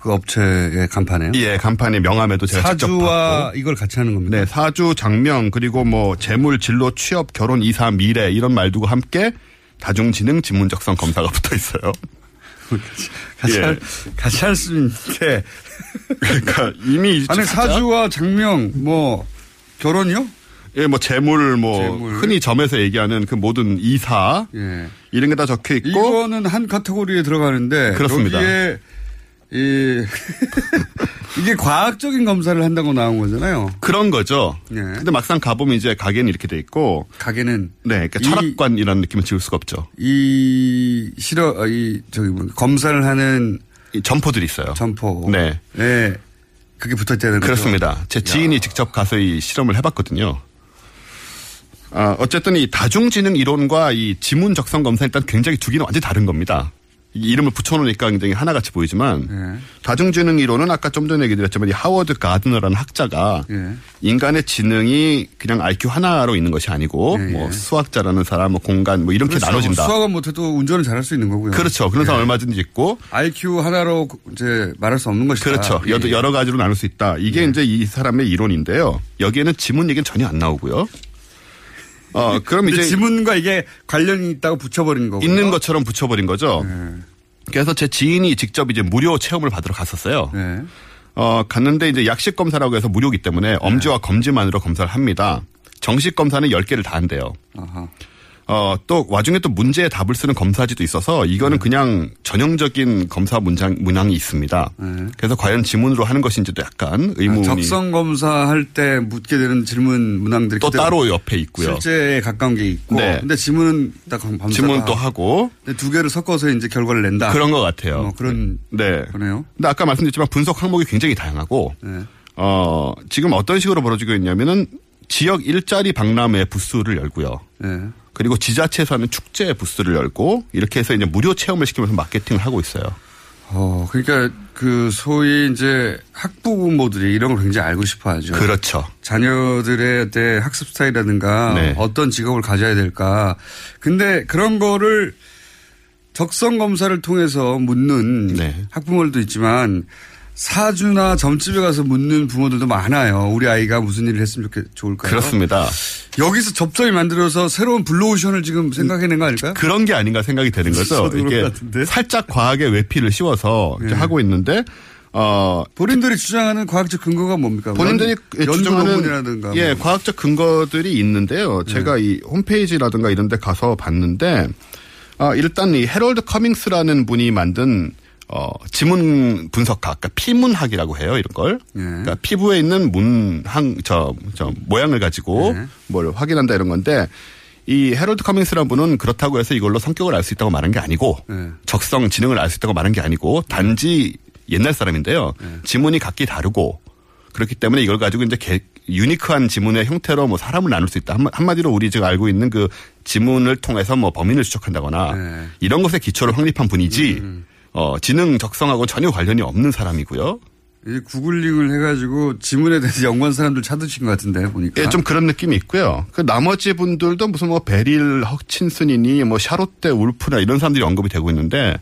그 업체의 간판에요? 예, 간판에 명함에도 제가 사주와. 이걸 같이 하는 겁니다. 네, 사주, 장명, 그리고 뭐 재물, 진로, 취업, 결혼, 이사, 미래 이런 말들과 함께 다중지능 지문 적성 검사가 [LAUGHS] 붙어 있어요. 같이, 예. 할, 같이 할 수 있는데. 그러니까 이미 아니, 사주와 장명, 뭐, 결혼이요? 예, 뭐 재물, 뭐 재물. 흔히 점에서 얘기하는 그 모든 이사 예. 이런 게 다 적혀 있고 이거는 한 카테고리에 들어가는데. 그렇습니다. 여기에, 이, [LAUGHS] 이게 과학적인 검사를 한다고 나온 거잖아요. 그런 거죠. 예. 근데 막상 가보면 이제 가게는 이렇게 돼 있고 가게는 네, 그러니까 이- 철학관이라는 느낌을 지울 수가 없죠. 이, 실어, 어, 이, 저기, 뭐, 검사를 하는 이 점포들이 있어요. 점포. 네. 네. 그게 붙어 있다는 거죠. 그렇습니다. 제 지인이 직접 가서 이 실험을 해봤거든요. 아, 어쨌든 이 다중지능 이론과 이 지문 적성 검사 일단 굉장히 두 개는 완전히 다른 겁니다. 이 이름을 붙여놓으니까 굉장히 하나같이 보이지만 예. 다중지능 이론은 아까 좀 전에 얘기 드렸지만 이 하워드 가드너라는 학자가 예. 인간의 지능이 그냥 IQ 하나로 있는 것이 아니고 예, 예. 뭐 수학자라는 사람, 뭐 공간 뭐 이렇게 그렇죠. 나눠진다. 수학은 못해도 운전을 잘할 수 있는 거고요. 그렇죠. 그런 사람 예. 얼마든지 있고 IQ 하나로 이제 말할 수 없는 것이다. 그렇죠. 예. 여러, 여러 가지로 나눌 수 있다. 이게 이제 이 사람의 이론인데요. 여기에는 지문 얘기는 전혀 안 나오고요. 어, 그럼 이제 지문과 이게 관련이 있다고 붙여버린 거고. 있는 것처럼 붙여버린 거죠. 그래서 제 지인이 직접 이제 무료 체험을 받으러 갔었어요. 네. 어, 갔는데 이제 약식 검사라고 해서 무료기 때문에 엄지와 검지만으로 검사를 합니다. 정식 검사는 10개를 다 한대요. 아하. 어, 또 와중에 또 문제에 답을 쓰는 검사지도 있어서 이거는 네. 그냥 전형적인 검사 문장, 문항이 있습니다. 그래서 과연 지문으로 하는 것인지도 약간 의문이 네. 아, 적성 검사할 때 묻게 되는 질문 문항들이 또 따로 옆에 있고요. 실제에 가까운 게 있고. 네. 근데 지문은 딱 밤새 지문 또 하고 근데 두 개를 섞어서 이제 결과를 낸다. 그런 것 같아요. 어, 그런 네. 거네요. 근데 아까 말씀드렸지만 분석 항목이 굉장히 다양하고 네. 어, 지금 어떤 식으로 벌어지고 있냐면은 지역 일자리 박람회 부스를 열고요. 네. 그리고 지자체에서 하는 축제 부스를 열고 이렇게 해서 이제 무료 체험을 시키면서 마케팅을 하고 있어요. 어, 그러니까 그 소위 이제 학부모들이 이런 걸 굉장히 알고 싶어 하죠. 그렇죠. 자녀들의 때 학습 스타일이라든가 네. 어떤 직업을 가져야 될까. 근데 그런 거를 적성 검사를 통해서 묻는 네. 학부모들도 있지만 사주나 점집에 가서 묻는 부모들도 많아요. 우리 아이가 무슨 일을 했으면 좋겠, 좋을까요? 그렇습니다. 여기서 접점이 만들어서 새로운 블루오션을 지금 생각해낸 거 아닐까요? 그런 게 아닌가 생각이 되는 거죠. 이게. 살짝 과학의 외피를 씌워서 네. 하고 있는데 어 본인들이 주장하는 과학적 근거가 뭡니까? 본인들이 연, 연구 주장하는 논문이라든가. 예 뭐. 과학적 근거들이 있는데요. 제가 이 홈페이지라든가 이런 데 가서 봤는데 아 일단 이 헤럴드 커밍스라는 분이 만든 어 지문 분석학, 그러니까 피문학이라고 해요 이런 걸. 예. 그러니까 피부에 있는 문양 저, 저 모양을 가지고 네. 뭘 확인한다 이런 건데 이 헤럴드 커밍스라는 분은 그렇다고 해서 이걸로 성격을 알 수 있다고 말한 게 아니고 네. 적성 지능을 알 수 있다고 말한 게 아니고 단지 옛날 사람인데요. 네. 지문이 각기 다르고 그렇기 때문에 이걸 가지고 이제 개, 유니크한 지문의 형태로 뭐 사람을 나눌 수 있다. 한마- 한마디로 우리 지금 알고 있는 그 지문을 통해서 뭐 범인을 추적한다거나 네. 이런 것에 기초를 확립한 분이지 어, 지능 적성하고 전혀 관련이 없는 사람이고요. 이제 구글링을 해가지고 지문에 대해서 연구한 사람들 찾으신 것 같은데 보니까. 예, 좀 그런 느낌이 있고요. 그 나머지 분들도 무슨 뭐 베릴 허친슨이니 뭐 샤롯데 울프나 이런 사람들이 언급이 되고 있는데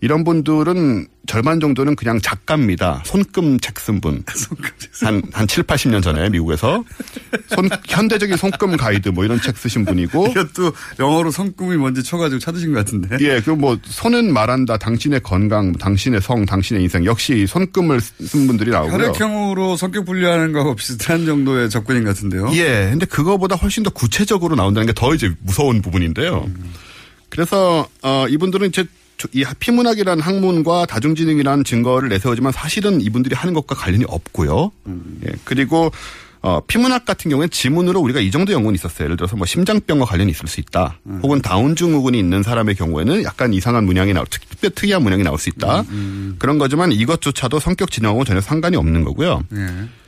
이런 분들은 절반 정도는 그냥 작가입니다. 손금 책 쓴 분. 한, 한 7, 80년 전에 미국에서. 손, 현대적인 손금 가이드 뭐 이런 책 쓰신 분이고. 이것도 영어로 성꿈이 뭔지 쳐가지고 찾으신 것 같은데. 예, 그 뭐 손은 말한다. 당신의 건강, 뭐 당신의 성, 당신의 인생. 역시 손금을 쓴 분들이 나오고요. 혈액형으로 성격 분류하는 거하고 비슷한 정도의 접근인 것 같은데요. 예, 근데 그거보다 훨씬 더 구체적으로 나온다는 게 더 이제 무서운 부분인데요. 그래서 어 이분들은 이제 저- 이 피문학이라는 학문과 다중지능이라는 증거를 내세우지만 사실은 이분들이 하는 것과 관련이 없고요. 예, 그리고 어, 피문학 같은 경우에는 지문으로 우리가 이 정도 연구는 있었어요. 예를 들어서 뭐 심장병과 관련이 있을 수 있다. 혹은 다운 증 후군이 있는 사람의 경우에는 약간 이상한 문양이 나올, 특, 특, 특이한 문양이 나올 수 있다. 그런 거지만 이것조차도 성격 지능하고 전혀 상관이 없는 거고요. 예.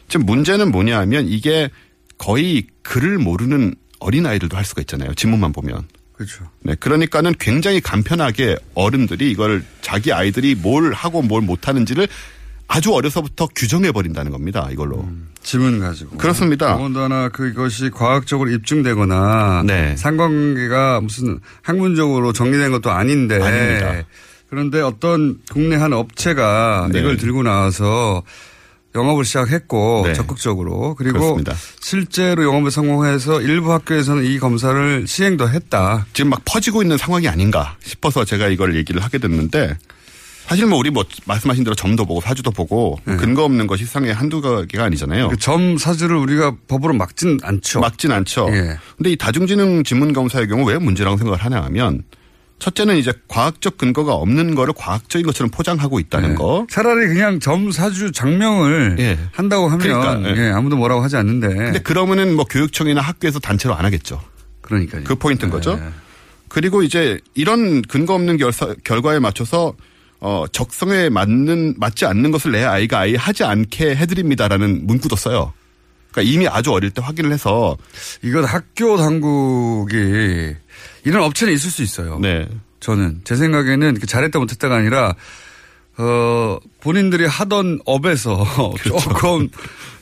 지금 문제는 뭐냐 하면 이게 거의 글을 모르는 어린아이들도 할 수가 있잖아요. 지문만 보면. 그렇죠. 네, 그러니까는 굉장히 간편하게 어른들이 이걸 자기 아이들이 뭘 하고 뭘 못하는지를 아주 어려서부터 규정해 버린다는 겁니다. 이걸로. 지문 가지고. 그렇습니다. 더군다나 그것이 과학적으로 입증되거나 네. 상관관계가 무슨 학문적으로 정리된 것도 아닌데 아닙니다. 그런데 어떤 국내 한 업체가 네. 이걸 들고 나와서 영업을 시작했고 네. 적극적으로 그리고 그렇습니다. 실제로 영업에 성공해서 일부 학교에서는 이 검사를 시행도 했다. 지금 막 퍼지고 있는 상황이 아닌가 싶어서 제가 이걸 얘기를 하게 됐는데 사실 뭐 우리 뭐 말씀하신 대로 점도 보고 사주도 보고 근거 없는 것이 세상에 한두 개가 아니잖아요. 네. 그점 사주를 우리가 법으로 막진 않죠. 막진 않죠. 예. 근데 이 다중지능 지문 검사의 경우 왜 문제라고 생각을 하냐 하면 첫째는 이제 과학적 근거가 없는 거를 과학적인 것처럼 포장하고 있다는 네. 거. 차라리 그냥 점 사주 장명을 예. 한다고 하면 그러니까, 예. 예, 아무도 뭐라고 하지 않는데. 근데 그러면은 뭐 교육청이나 학교에서 단체로 안 하겠죠. 그러니까요. 그 포인트인 거죠. 네. 그리고 이제 이런 근거 없는 결사, 결과에 맞춰서 어, 적성에 맞는, 맞지 않는 것을 내 아이가 아예 하지 않게 해드립니다라는 문구도 써요. 그러니까 이미 아주 어릴 때 확인을 해서. 이건 학교 당국이 이런 업체는 있을 수 있어요. 네. 저는 제 생각에는 그 잘했다 못했다가 아니라 어 본인들이 하던 업에서 그렇죠. [LAUGHS] 조금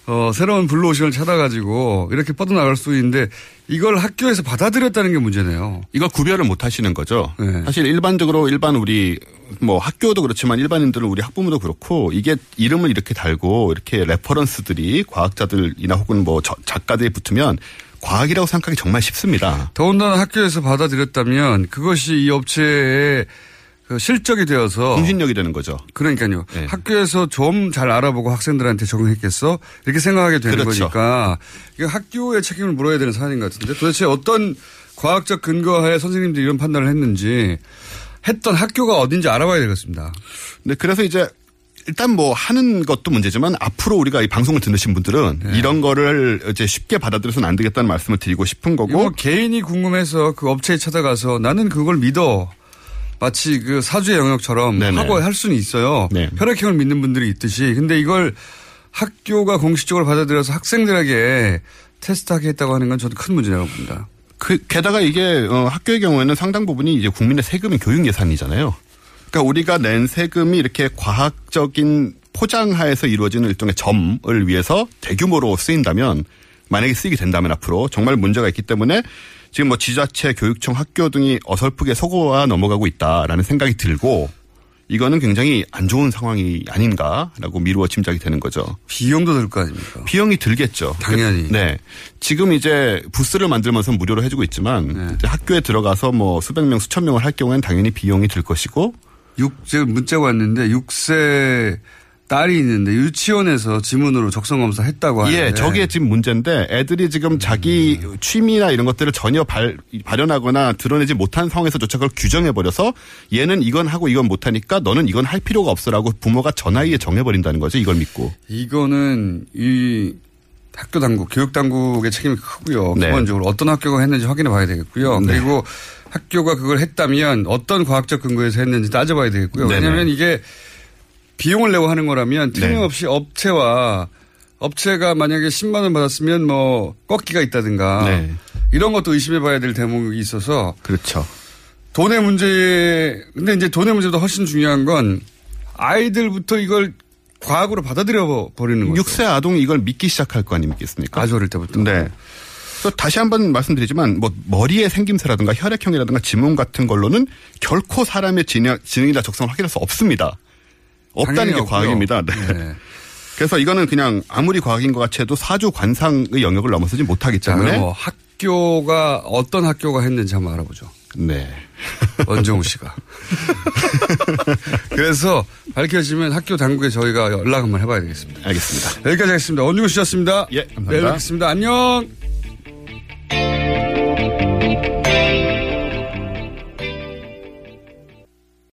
어 새로운 블루오션을 찾아가지고 이렇게 뻗어나갈 수 있는데 이걸 학교에서 받아들였다는 게 문제네요. 이걸 구별을 못 하시는 거죠. 네. 사실 일반적으로 일반 우리 뭐 학교도 그렇지만 일반인들은 우리 학부모도 그렇고 이게 이름을 이렇게 달고 이렇게 reference들이 과학자들이나 혹은 뭐 저- 작가들이 붙으면 과학이라고 생각하기 정말 쉽습니다. 더군다나 학교에서 받아들였다면 그것이 이 업체의 그 실적이 되어서 공신력이 되는 거죠. 그러니까요. 네. 학교에서 좀 잘 알아보고 학생들한테 적용했겠어? 이렇게 생각하게 되는 그렇죠. 거니까 이거 학교의 책임을 물어야 되는 사안인 것 같은데 도대체 어떤 과학적 근거하에 선생님들이 이런 판단을 했는지 했던 학교가 어딘지 알아봐야 되겠습니다. 네, 그래서 이제 일단 뭐 하는 것도 문제지만 앞으로 우리가 이 방송을 들으신 분들은 네. 이런 거를 이제 쉽게 받아들여서는 안 되겠다는 말씀을 드리고 싶은 거고 개인이 궁금해서 그 업체에 찾아가서 나는 그걸 믿어. 마치 그 사주의 영역처럼 네네. 하고 할 수는 있어요. 네. 혈액형을 믿는 분들이 있듯이. 근데 이걸 학교가 공식적으로 받아들여서 학생들에게 테스트하게 했다고 하는 건 저도 큰 문제라고 봅니다. 그 게다가 이게 어, 학교의 경우에는 상당 부분이 이제 국민의 세금인 교육 예산이잖아요. 그러니까 우리가 낸 세금이 이렇게 과학적인 포장하에서 이루어지는 일종의 점을 위해서 대규모로 쓰인다면 만약에 쓰이게 된다면 앞으로 정말 문제가 있기 때문에 지금 뭐 지자체, 교육청, 학교 등이 어설프게 속어와 넘어가고 있다라는 생각이 들고 이거는 굉장히 안 좋은 상황이 아닌가라고 미루어 짐작이 되는 거죠. 비용도 들 거 아닙니까? 비용이 들겠죠. 당연히. 네. 지금 이제 부스를 만들면서 무료로 해주고 있지만 네. 학교에 들어가서 뭐 수백 명, 수천 명을 할 경우에는 당연히 비용이 들 것이고 육, 지금 문자가 왔는데 6세 딸이 있는데 유치원에서 지문으로 적성 검사 했다고 하는데. 예, 저게 지금 문제인데 애들이 지금 자기 취미나 이런 것들을 전혀 발, 발현하거나 드러내지 못한 상황에서조차 그걸 규정해 버려서 얘는 이건 하고 이건 못 하니까 너는 이건 할 필요가 없어라고 부모가 전화위에 정해 버린다는 거죠. 이걸 믿고. 이거는 이 학교 당국, 교육 당국의 책임이 크고요. 네. 기본적으로 어떤 학교가 했는지 확인해 봐야 되겠고요. 네. 그리고 학교가 그걸 했다면 어떤 과학적 근거에서 했는지 따져봐야 되겠고요. 왜냐하면 이게 비용을 내고 하는 거라면 네. 틀림없이 업체와 업체가 만약에 10만 원 받았으면 뭐 꺾기가 있다든가 네. 이런 것도 의심해 봐야 될 대목이 있어서 그렇죠. 돈의 문제, 근데 이제 돈의 문제보다 훨씬 중요한 건 아이들부터 이걸 과학으로 받아들여 버리는 거죠. 6세 아동이 이걸 믿기 시작할 거 아니겠습니까? 아주 어릴 때부터. 네. 그래서 다시 한번 말씀드리지만 뭐 머리의 생김새라든가 혈액형이라든가 지문 같은 걸로는 결코 사람의 지능, 지능이나 적성을 확인할 수 없습니다. 없다는 게 없고요. 과학입니다. 네. 네. 그래서 이거는 그냥 아무리 과학인 것 같이 해도 사주 관상의 영역을 넘어서지 못하기 자, 때문에 뭐 학교가 어떤 학교가 했는지 한번 알아보죠. 네. [LAUGHS] 원정우 씨가. [LAUGHS] 그래서 밝혀지면 학교 당국에 저희가 연락 한번 해봐야 되겠습니다. 알겠습니다. 여기까지 하겠습니다. 원정우 씨였습니다. 예, 감사합니다. 내일 뵙겠습니다. 안녕!